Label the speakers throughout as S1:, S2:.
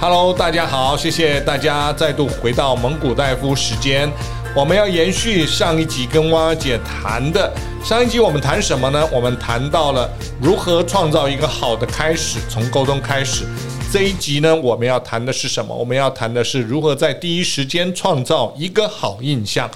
S1: Hello，大家好，谢谢大家再度回到蒙古大夫时间。我们要延续上一集跟汪小姐谈的。上一集我们谈什么呢？我们谈到了如何创造一个好的开始，从沟通开始。这一集呢，我们要谈的是什么？我们要谈的是如何在第一时间创造一个好印象。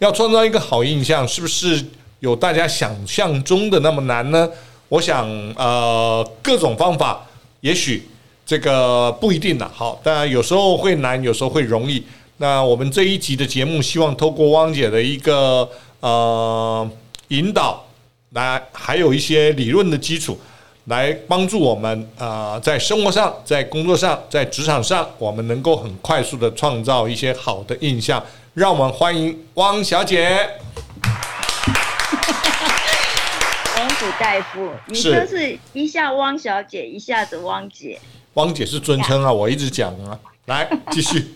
S1: 要创造一个好印象，是不是有大家想象中的那么难呢？我想，呃，各种方法，也许这个不一定的。好，当然有时候会难，有时候会容易。那我们这一集的节目，希望透过汪姐的一个呃引导，来还有一些理论的基础，来帮助我们呃在生活上、在工作上、在职场上，我们能够很快速的创造一些好的印象。让我们欢迎汪小姐。
S2: 王府大夫，你就是一下汪小姐，一下子汪姐。
S1: 汪姐是尊称啊，我一直讲啊。来，继续。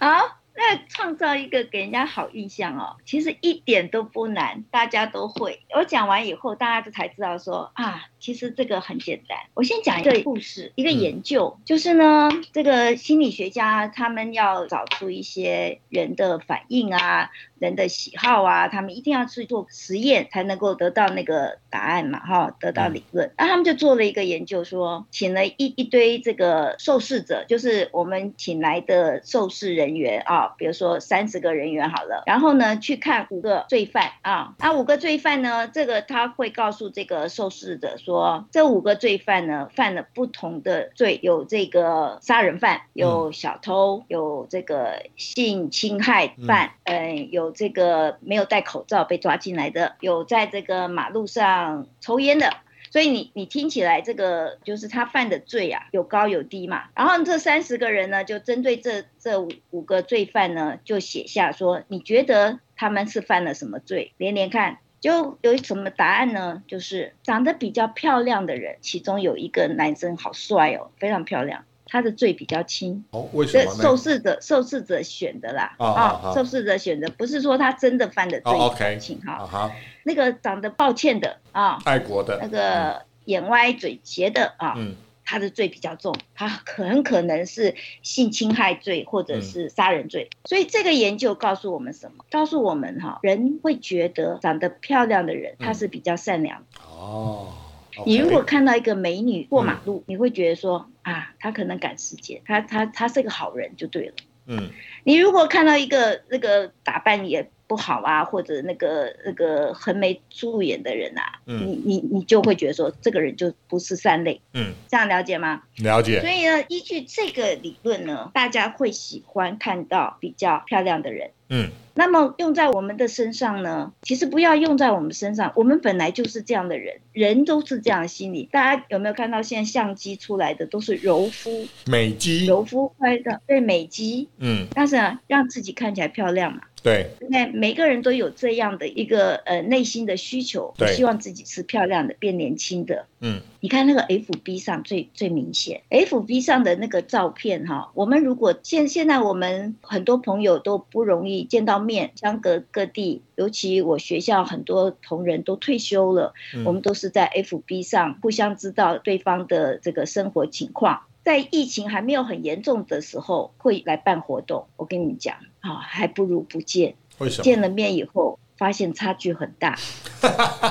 S2: 好。那创造一个给人家好印象哦，其实一点都不难，大家都会。我讲完以后，大家就才知道说啊，其实这个很简单。我先讲一个故事，一个研究，嗯、就是呢，这个心理学家他们要找出一些人的反应啊。人的喜好啊，他们一定要去做实验才能够得到那个答案嘛，哈，得到理论。那他们就做了一个研究说，说请了一一堆这个受试者，就是我们请来的受试人员啊，比如说三十个人员好了，然后呢去看五个罪犯啊，那五个罪犯呢，这个他会告诉这个受试者说，这五个罪犯呢犯了不同的罪，有这个杀人犯，有小偷，有这个性侵害犯，嗯，有。这个没有戴口罩被抓进来的，有在这个马路上抽烟的，所以你你听起来这个就是他犯的罪啊，有高有低嘛。然后这三十个人呢，就针对这这五五个罪犯呢，就写下说，你觉得他们是犯了什么罪？连连看，就有什么答案呢？就是长得比较漂亮的人，其中有一个男生好帅哦，非常漂亮。他的罪比较轻，
S1: 哦，为什么呢？
S2: 受试者受试者选的啦，啊、哦哦，受试者选的，不是说他真的犯的罪比较轻哈。那个长得抱歉的啊，爱国的，那个眼歪嘴斜的啊，嗯，他的罪比较重，他很可能是性侵害罪或者是杀人罪。嗯、所以这个研究告诉我们什么？告诉我们哈，人会觉得长得漂亮的人他是比较善良哦。Okay. 你如果看到一个美女过马路，嗯、你会觉得说啊，她可能赶时间，她她她是个好人就对了。嗯，你如果看到一个那个打扮也不好啊，或者那个那个横眉竖眼的人啊，嗯、你你你就会觉得说这个人就不是善类。嗯，这样了解吗？
S1: 了解。
S2: 所以呢，依据这个理论呢，大家会喜欢看到比较漂亮的人。嗯。那么用在我们的身上呢？其实不要用在我们身上，我们本来就是这样的人，人都是这样的心理。大家有没有看到现在相机出来的都是柔肤
S1: 美肌，
S2: 柔肤拍的对美肌，嗯，但是呢，让自己看起来漂亮嘛。
S1: 对，
S2: 那每个人都有这样的一个呃内心的需求，希望自己是漂亮的，变年轻的。嗯，你看那个 FB 上最最明显，FB 上的那个照片哈，我们如果现现在我们很多朋友都不容易见到面，相隔各地，尤其我学校很多同仁都退休了，嗯，我们都是在 FB 上互相知道对方的这个生活情况。在疫情还没有很严重的时候，会来办活动。我跟你们讲，啊，还不如不见。
S1: 为什么？
S2: 见了面以后，发现差距很大。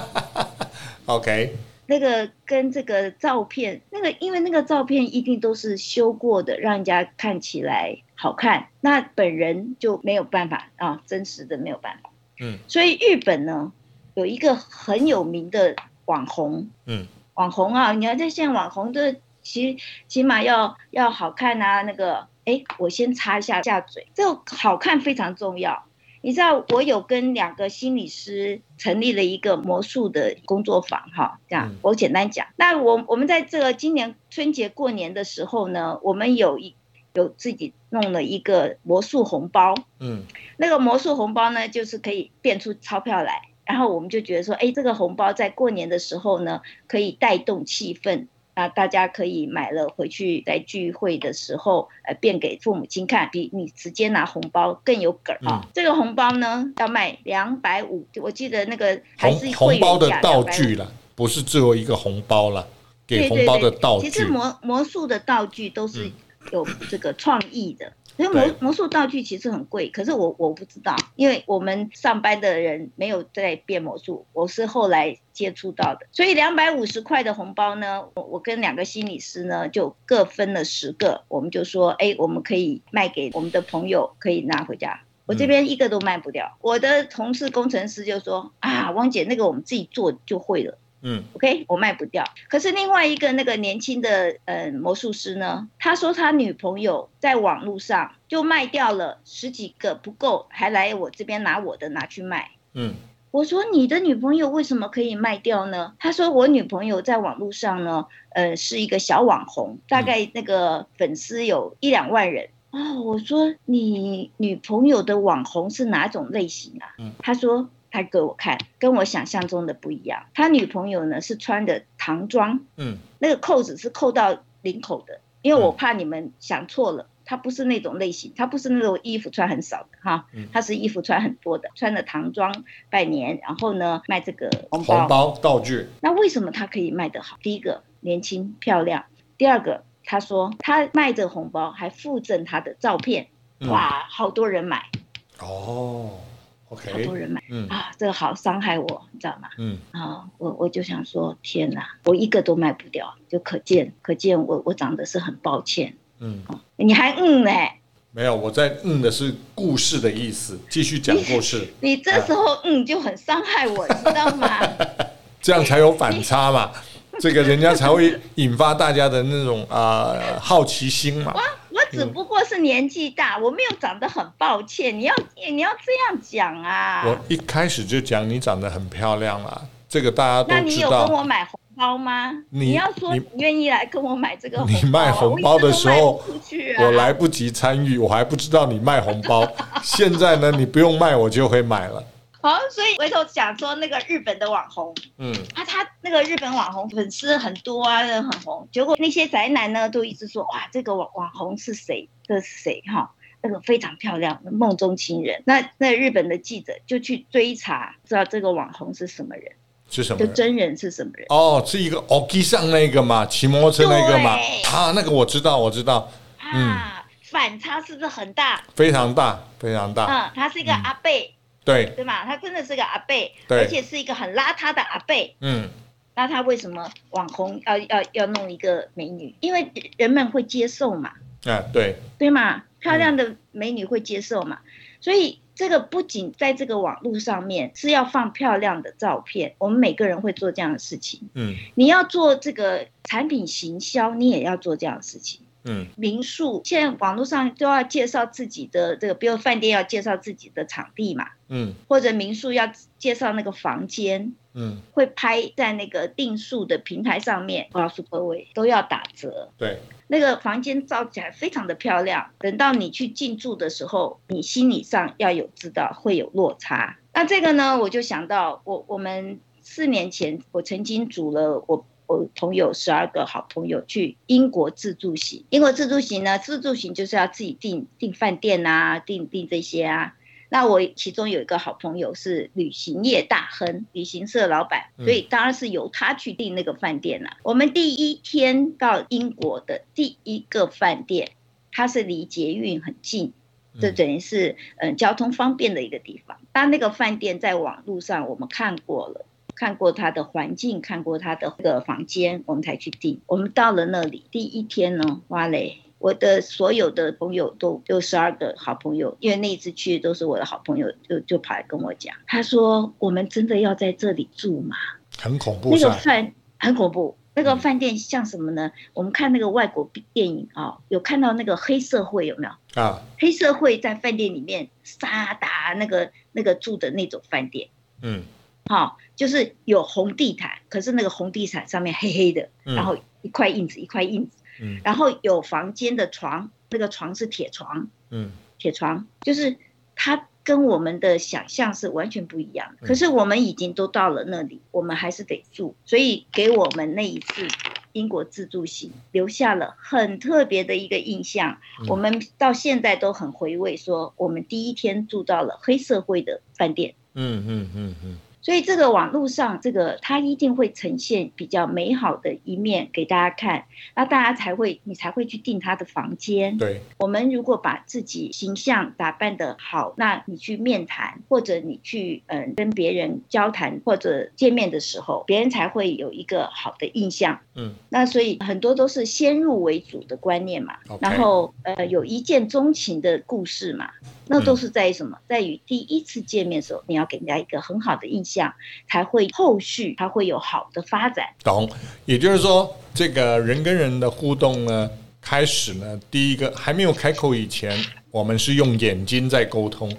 S1: OK。
S2: 那个跟这个照片，那个因为那个照片一定都是修过的，让人家看起来好看。那本人就没有办法啊，真实的没有办法。嗯。所以日本呢，有一个很有名的网红。嗯。网红啊，你要在现在网红的。起起码要要好看啊，那个，哎，我先擦一下下嘴，这个好看非常重要。你知道，我有跟两个心理师成立了一个魔术的工作坊，哈，这样我简单讲。那我我们在这个今年春节过年的时候呢，我们有一有自己弄了一个魔术红包，嗯，那个魔术红包呢，就是可以变出钞票来，然后我们就觉得说，哎，这个红包在过年的时候呢，可以带动气氛。那大家可以买了回去，在聚会的时候，呃，变给父母亲看，比你直接拿红包更有梗啊、嗯！这个红包呢，要卖两百五，我记得那个还是红包的
S1: 道具了，不是最后一个红包了，给红包的道具。
S2: 其实魔魔术的道具都是有这个创意的。所以魔魔术道具其实很贵，可是我我不知道，因为我们上班的人没有在变魔术，我是后来接触到的。所以两百五十块的红包呢，我我跟两个心理师呢就各分了十个，我们就说，哎，我们可以卖给我们的朋友，可以拿回家。我这边一个都卖不掉。我的同事工程师就说，啊，汪姐，那个我们自己做就会了。嗯，OK，我卖不掉。可是另外一个那个年轻的呃魔术师呢，他说他女朋友在网络上就卖掉了十几个不够，还来我这边拿我的拿去卖。嗯，我说你的女朋友为什么可以卖掉呢？他说我女朋友在网络上呢，呃，是一个小网红，大概那个粉丝有一两万人。哦，我说你女朋友的网红是哪种类型啊？嗯，他说。他给我看，跟我想象中的不一样。他女朋友呢是穿的唐装，嗯，那个扣子是扣到领口的，因为我怕你们想错了，他不是那种类型，他不是那种衣服穿很少的哈，他是衣服穿很多的，穿的唐装拜年，然后呢卖这个红包，
S1: 红包道具。
S2: 那为什么他可以卖得好？第一个年轻漂亮，第二个他说他卖这红包还附赠他的照片，哇，好多人买。
S1: 哦。
S2: Okay, 好多人买，嗯啊，这个好伤害我，你知道吗？嗯啊，我我就想说，天哪，我一个都卖不掉，就可见可见我我长得是很抱歉，嗯，啊、你还嗯呢？
S1: 没有，我在嗯的是故事的意思，继续讲故事。
S2: 你，你这时候嗯就很伤害我，你知道吗？
S1: 这样才有反差嘛，这个人家才会引发大家的那种啊、呃、好奇心嘛。
S2: 只不过是年纪大，我没有长得很抱歉。你要你要这样讲啊！
S1: 我一开始就讲你长得很漂亮啦，这个大家都知道。
S2: 那你有跟我买红包吗？你，你要说你愿意来跟我买这个红包，
S1: 你卖红包的时候，我，我来不及参与，我还不知道你卖红包。现在呢，你不用卖，我就会买了。
S2: 好，所以回头讲说那个日本的网红，嗯，啊，他那个日本网红粉丝很多啊，很红。结果那些宅男呢，都一直说哇，这个网网红是谁？这是谁？哈，那个非常漂亮，梦中情人。那那日本的记者就去追查，知道这个网红是什么人？
S1: 是什么？
S2: 就真人是什么人？
S1: 哦，是一个 Oki 上那个嘛，骑摩托车那个嘛。啊，那个我知道，我知道。
S2: 啊，反差是不是很大？
S1: 非常大，非常大。
S2: 嗯，他是一个阿伯。
S1: 对
S2: 对嘛，他真的是个阿伯，而且是一个很邋遢的阿伯。嗯，那他为什么网红要要要弄一个美女？因为人们会接受嘛。
S1: 啊，对
S2: 对嘛，漂亮的美女会接受嘛。嗯、所以这个不仅在这个网络上面是要放漂亮的照片，我们每个人会做这样的事情。嗯，你要做这个产品行销，你也要做这样的事情。嗯，民宿现在网络上都要介绍自己的这个，比如饭店要介绍自己的场地嘛，嗯，或者民宿要介绍那个房间，嗯，会拍在那个订宿的平台上面，告诉各位都要打折，
S1: 对，
S2: 那个房间造起来非常的漂亮，等到你去进驻的时候，你心理上要有知道会有落差。那这个呢，我就想到我我们四年前我曾经组了我。我朋友十二个好朋友去英国自助行，英国自助行呢，自助行就是要自己订订饭店啊，订订这些啊。那我其中有一个好朋友是旅行业大亨，旅行社老板，所以当然是由他去订那个饭店了，啊。我们第一天到英国的第一个饭店，它是离捷运很近，这等于是嗯交通方便的一个地方。但那个饭店在网络上我们看过了。看过他的环境，看过他的那个房间，我们才去订。我们到了那里，第一天呢，哇嘞！我的所有的朋友都有十二个好朋友，因为那一次去都是我的好朋友，就就跑来跟我讲，他说：“我们真的要在这里住吗？”
S1: 很恐怖。
S2: 那个饭很恐怖，那个饭店像什么呢？嗯、我们看那个外国电影啊、哦，有看到那个黑社会有没有？啊，黑社会在饭店里面杀打那个那个住的那种饭店。嗯。好、哦，就是有红地毯，可是那个红地毯上面黑黑的，嗯、然后一块印子一块印子，嗯，然后有房间的床，那个床是铁床，嗯，铁床，就是它跟我们的想象是完全不一样的。嗯、可是我们已经都到了那里，我们还是得住，所以给我们那一次英国自助行留下了很特别的一个印象。嗯、我们到现在都很回味，说我们第一天住到了黑社会的饭店。嗯嗯嗯嗯。所以这个网络上，这个它一定会呈现比较美好的一面给大家看，那大家才会，你才会去订他的房间。
S1: 对，
S2: 我们如果把自己形象打扮的好，那你去面谈，或者你去嗯跟别人交谈或者见面的时候，别人才会有一个好的印象。
S1: 嗯，
S2: 那所以很多都是先入为主的观念嘛，Okay. 然后呃有一见钟情的故事嘛。那都是在于什么？在于第一次见面的时候，你要给人家一个很好的印象，才会后续才会有好的发展。
S1: 懂，也就是说，这个人跟人的互动呢，开始呢，第一个还没有开口以前，我们是用眼睛在沟通。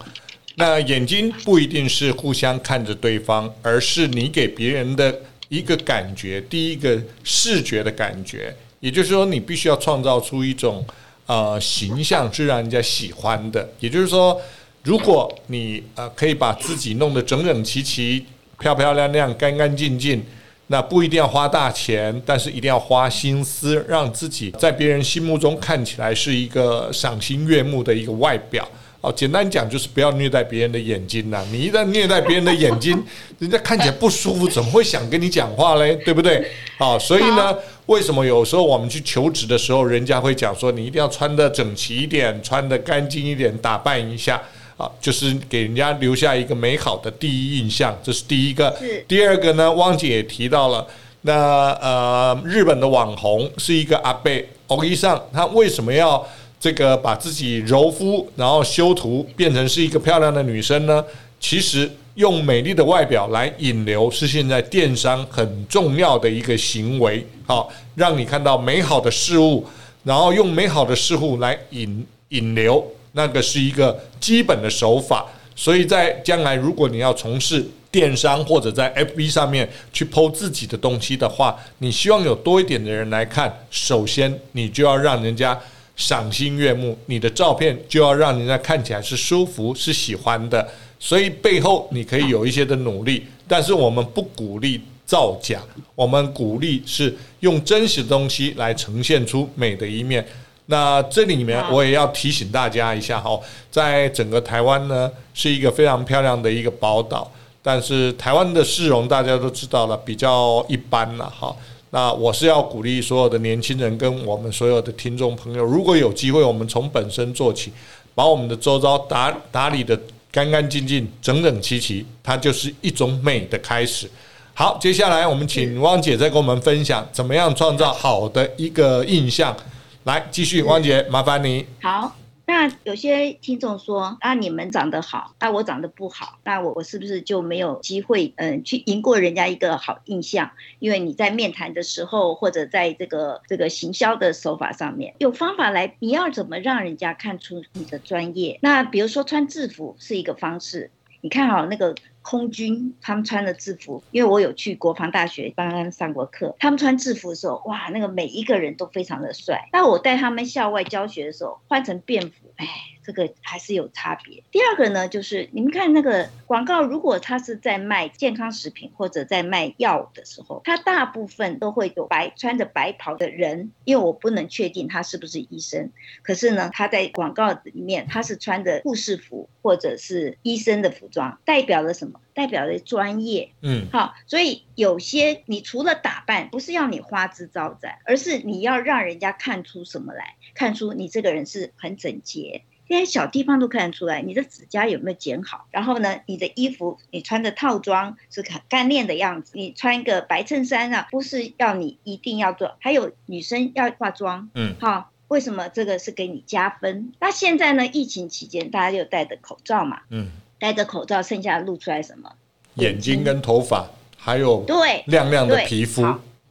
S1: 那眼睛不一定是互相看着对方，而是你给别人的一个感觉，第一个视觉的感觉。也就是说，你必须要创造出一种。呃，形象是让人家喜欢的，也就是说，如果你呃可以把自己弄得整整齐齐、漂漂亮亮、干干净净，那不一定要花大钱，但是一定要花心思，让自己在别人心目中看起来是一个赏心悦目的一个外表。哦，简单讲就是不要虐待别人的眼睛呐！你一旦虐待别人的眼睛，人家看起来不舒服，怎么会想跟你讲话嘞？对不对？好，所以呢，为什么有时候我们去求职的时候，人家会讲说你一定要穿得整齐一点，穿得干净一点，打扮一下啊，就是给人家留下一个美好的第一印象，这是第一个。第二个呢，汪姐也提到了，那呃，日本的网红是一个阿贝，欧吉桑，他为什么要？这个把自己柔肤，然后修图，变成是一个漂亮的女生呢？其实用美丽的外表来引流，是现在电商很重要的一个行为。好，让你看到美好的事物，然后用美好的事物来引引流，那个是一个基本的手法。所以在将来，如果你要从事电商或者在 FB 上面去 po 自己的东西的话，你希望有多一点的人来看，首先你就要让人家。赏心悦目，你的照片就要让人家看起来是舒服、是喜欢的。所以背后你可以有一些的努力，但是我们不鼓励造假，我们鼓励是用真实的东西来呈现出美的一面。那这里面我也要提醒大家一下哈，在整个台湾呢是一个非常漂亮的一个宝岛，但是台湾的市容大家都知道了，比较一般了哈。那我是要鼓励所有的年轻人跟我们所有的听众朋友，如果有机会，我们从本身做起，把我们的周遭打打理得干干净净、整整齐齐，它就是一种美的开始。好，接下来我们请汪姐再跟我们分享怎么样创造好的一个印象。来，继续，汪姐，麻烦你。
S2: 好。那有些听众说啊，你们长得好，那、啊、我长得不好，那我我是不是就没有机会嗯去赢过人家一个好印象？因为你在面谈的时候，或者在这个这个行销的手法上面有方法来，你要怎么让人家看出你的专业？那比如说穿制服是一个方式，你看好那个。空军他们穿的制服，因为我有去国防大学帮他们上过课，他们穿制服的时候，哇，那个每一个人都非常的帅。那我带他们校外教学的时候，换成便服，哎。这个还是有差别。第二个呢，就是你们看那个广告，如果他是在卖健康食品或者在卖药的时候，他大部分都会有白穿着白袍的人，因为我不能确定他是不是医生。可是呢，他在广告里面他是穿着护士服或者是医生的服装，代表了什么？代表了专业。嗯，好，所以有些你除了打扮，不是要你花枝招展，而是你要让人家看出什么来，看出你这个人是很整洁。这些小地方都看得出来，你的指甲有没有剪好？然后呢，你的衣服你穿的套装是很干练的样子。你穿一个白衬衫啊，不是要你一定要做。还有女生要化妆，嗯，好，为什么这个是给你加分？那现在呢，疫情期间大家就戴着口罩嘛，嗯，戴着口罩，剩下露出来什么？
S1: 眼睛跟头发，还有对亮亮的皮肤。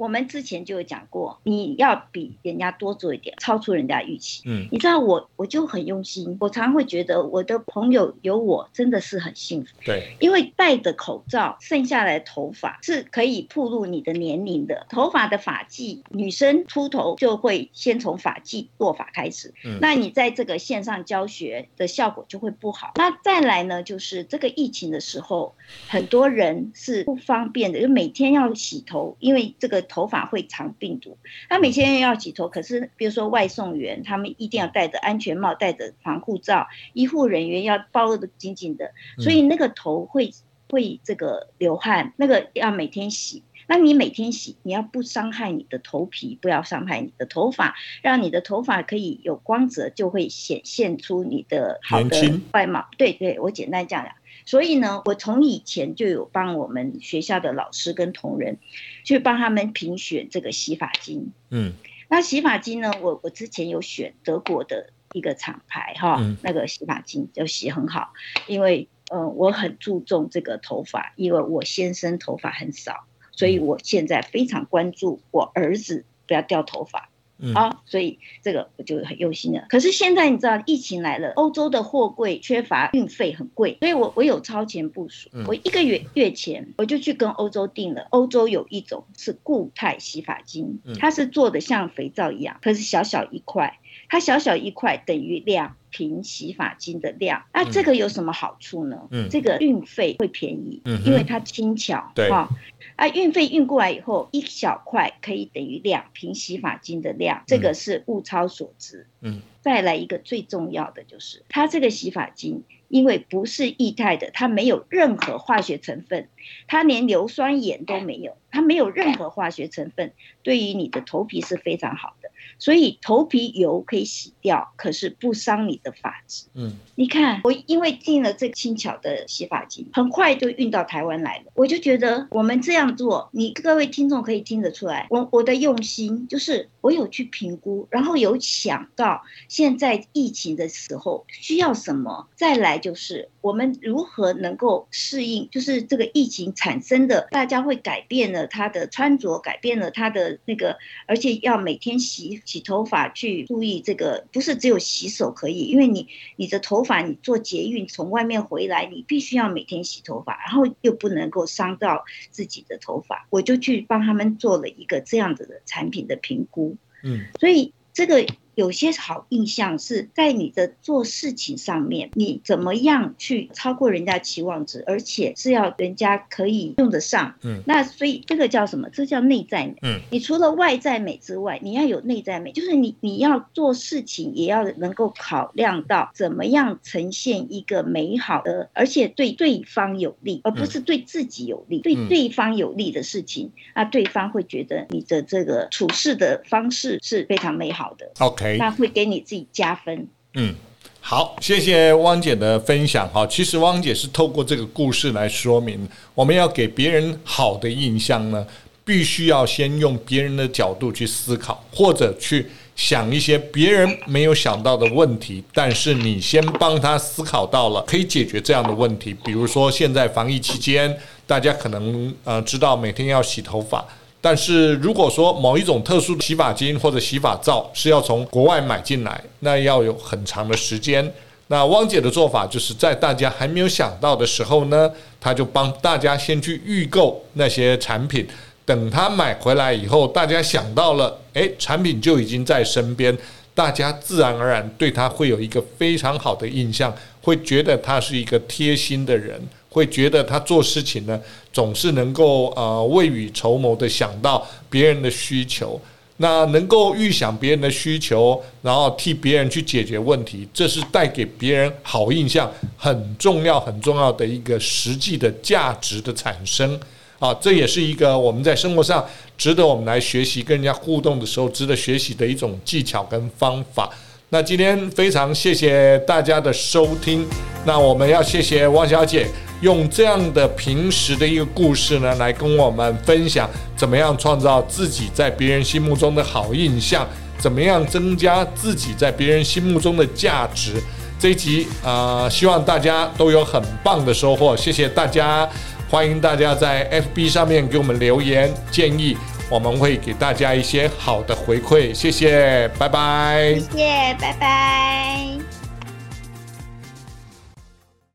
S2: 我们之前就有讲过，你要比人家多做一点，超出人家预期。嗯，你知道我，我就很用心。我常常会觉得我的朋友有我真的是很幸福。
S1: 对，
S2: 因为戴着口罩，剩下来的头发是可以暴露你的年龄的。头发的发髻，女生秃头就会先从发髻落发开始。嗯，那你在这个线上教学的效果就会不好。那再来呢，就是这个疫情的时候，很多人是不方便的，就每天要洗头，因为这个。头发会藏病毒，他每天要洗头，可是比如说外送员，他们一定要戴着安全帽，戴着防护罩，医护人员要包的紧紧的，所以那个头会会这个流汗，那个要每天洗。那你每天洗，你要不伤害你的头皮，不要伤害你的头发，让你的头发可以有光泽，就会显现出你的好的外貌。对对，我简单讲讲。所以呢，我从以前就有帮我们学校的老师跟同仁去帮他们评选这个洗发精。嗯，那洗发精呢，我我之前有选德国的一个厂牌哈，嗯、那个洗发精就洗很好，因为嗯、呃，我很注重这个头发，因为我先生头发很少。所以我现在非常关注我儿子不要掉头发，嗯、啊，所以这个我就很用心了。可是现在你知道疫情来了，欧洲的货柜缺乏运费很贵，所以我我有超前部署。嗯、我一个月月前我就去跟欧洲订了，欧洲有一种是固态洗发精，它是做的像肥皂一样，可是小小一块，它小小一块等于两瓶洗发精的量。那这个有什么好处呢？嗯，这个运费会便宜，嗯，因为它轻巧，对哈。啊，运费运过来以后，一小块可以等于两瓶洗发精的量，这个是物超所值。嗯，再来一个最重要的就是，它这个洗发精，因为不是液态的，它没有任何化学成分，它连硫酸盐都没有，它没有任何化学成分，对于你的头皮是非常好的。所以头皮油可以洗掉，可是不伤你的发质。嗯，你看我因为进了这个轻巧的洗发精，很快就运到台湾来了。我就觉得我们这样做，你各位听众可以听得出来，我我的用心就是我有去评估，然后有想到现在疫情的时候需要什么，再来就是我们如何能够适应，就是这个疫情产生的，大家会改变了他的穿着，改变了他的那个，而且要每天洗。洗头发去注意这个，不是只有洗手可以，因为你你的头发，你做捷运从外面回来，你必须要每天洗头发，然后又不能够伤到自己的头发，我就去帮他们做了一个这样子的产品的评估，嗯，所以这个。有些好印象是在你的做事情上面，你怎么样去超过人家期望值，而且是要人家可以用得上。嗯，那所以这个叫什么？这叫内在美。嗯，你除了外在美之外，你要有内在美，就是你你要做事情也要能够考量到怎么样呈现一个美好的，而且对对方有利，而不是对自己有利，对对方有利的事情，那对方会觉得你的这个处事的方式是非常美好的。
S1: OK。
S2: 那会给你自己加分。
S1: 嗯，好，谢谢汪姐的分享。哈，其实汪姐是透过这个故事来说明，我们要给别人好的印象呢，必须要先用别人的角度去思考，或者去想一些别人没有想到的问题。但是你先帮他思考到了，可以解决这样的问题。比如说，现在防疫期间，大家可能呃知道每天要洗头发。但是如果说某一种特殊的洗发精或者洗发皂是要从国外买进来，那要有很长的时间。那汪姐的做法就是在大家还没有想到的时候呢，她就帮大家先去预购那些产品，等她买回来以后，大家想到了，诶，产品就已经在身边，大家自然而然对她会有一个非常好的印象，会觉得她是一个贴心的人。会觉得他做事情呢，总是能够呃未雨绸缪的想到别人的需求，那能够预想别人的需求，然后替别人去解决问题，这是带给别人好印象很重要很重要的一个实际的价值的产生啊，这也是一个我们在生活上值得我们来学习，跟人家互动的时候值得学习的一种技巧跟方法。那今天非常谢谢大家的收听，那我们要谢谢汪小姐用这样的平时的一个故事呢，来跟我们分享怎么样创造自己在别人心目中的好印象，怎么样增加自己在别人心目中的价值。这一集啊、希望大家都有很棒的收获，谢谢大家，欢迎大家在 FB 上面给我们留言建议。我们会给大家一些好的回馈，谢谢，拜拜。
S2: 谢谢，拜拜。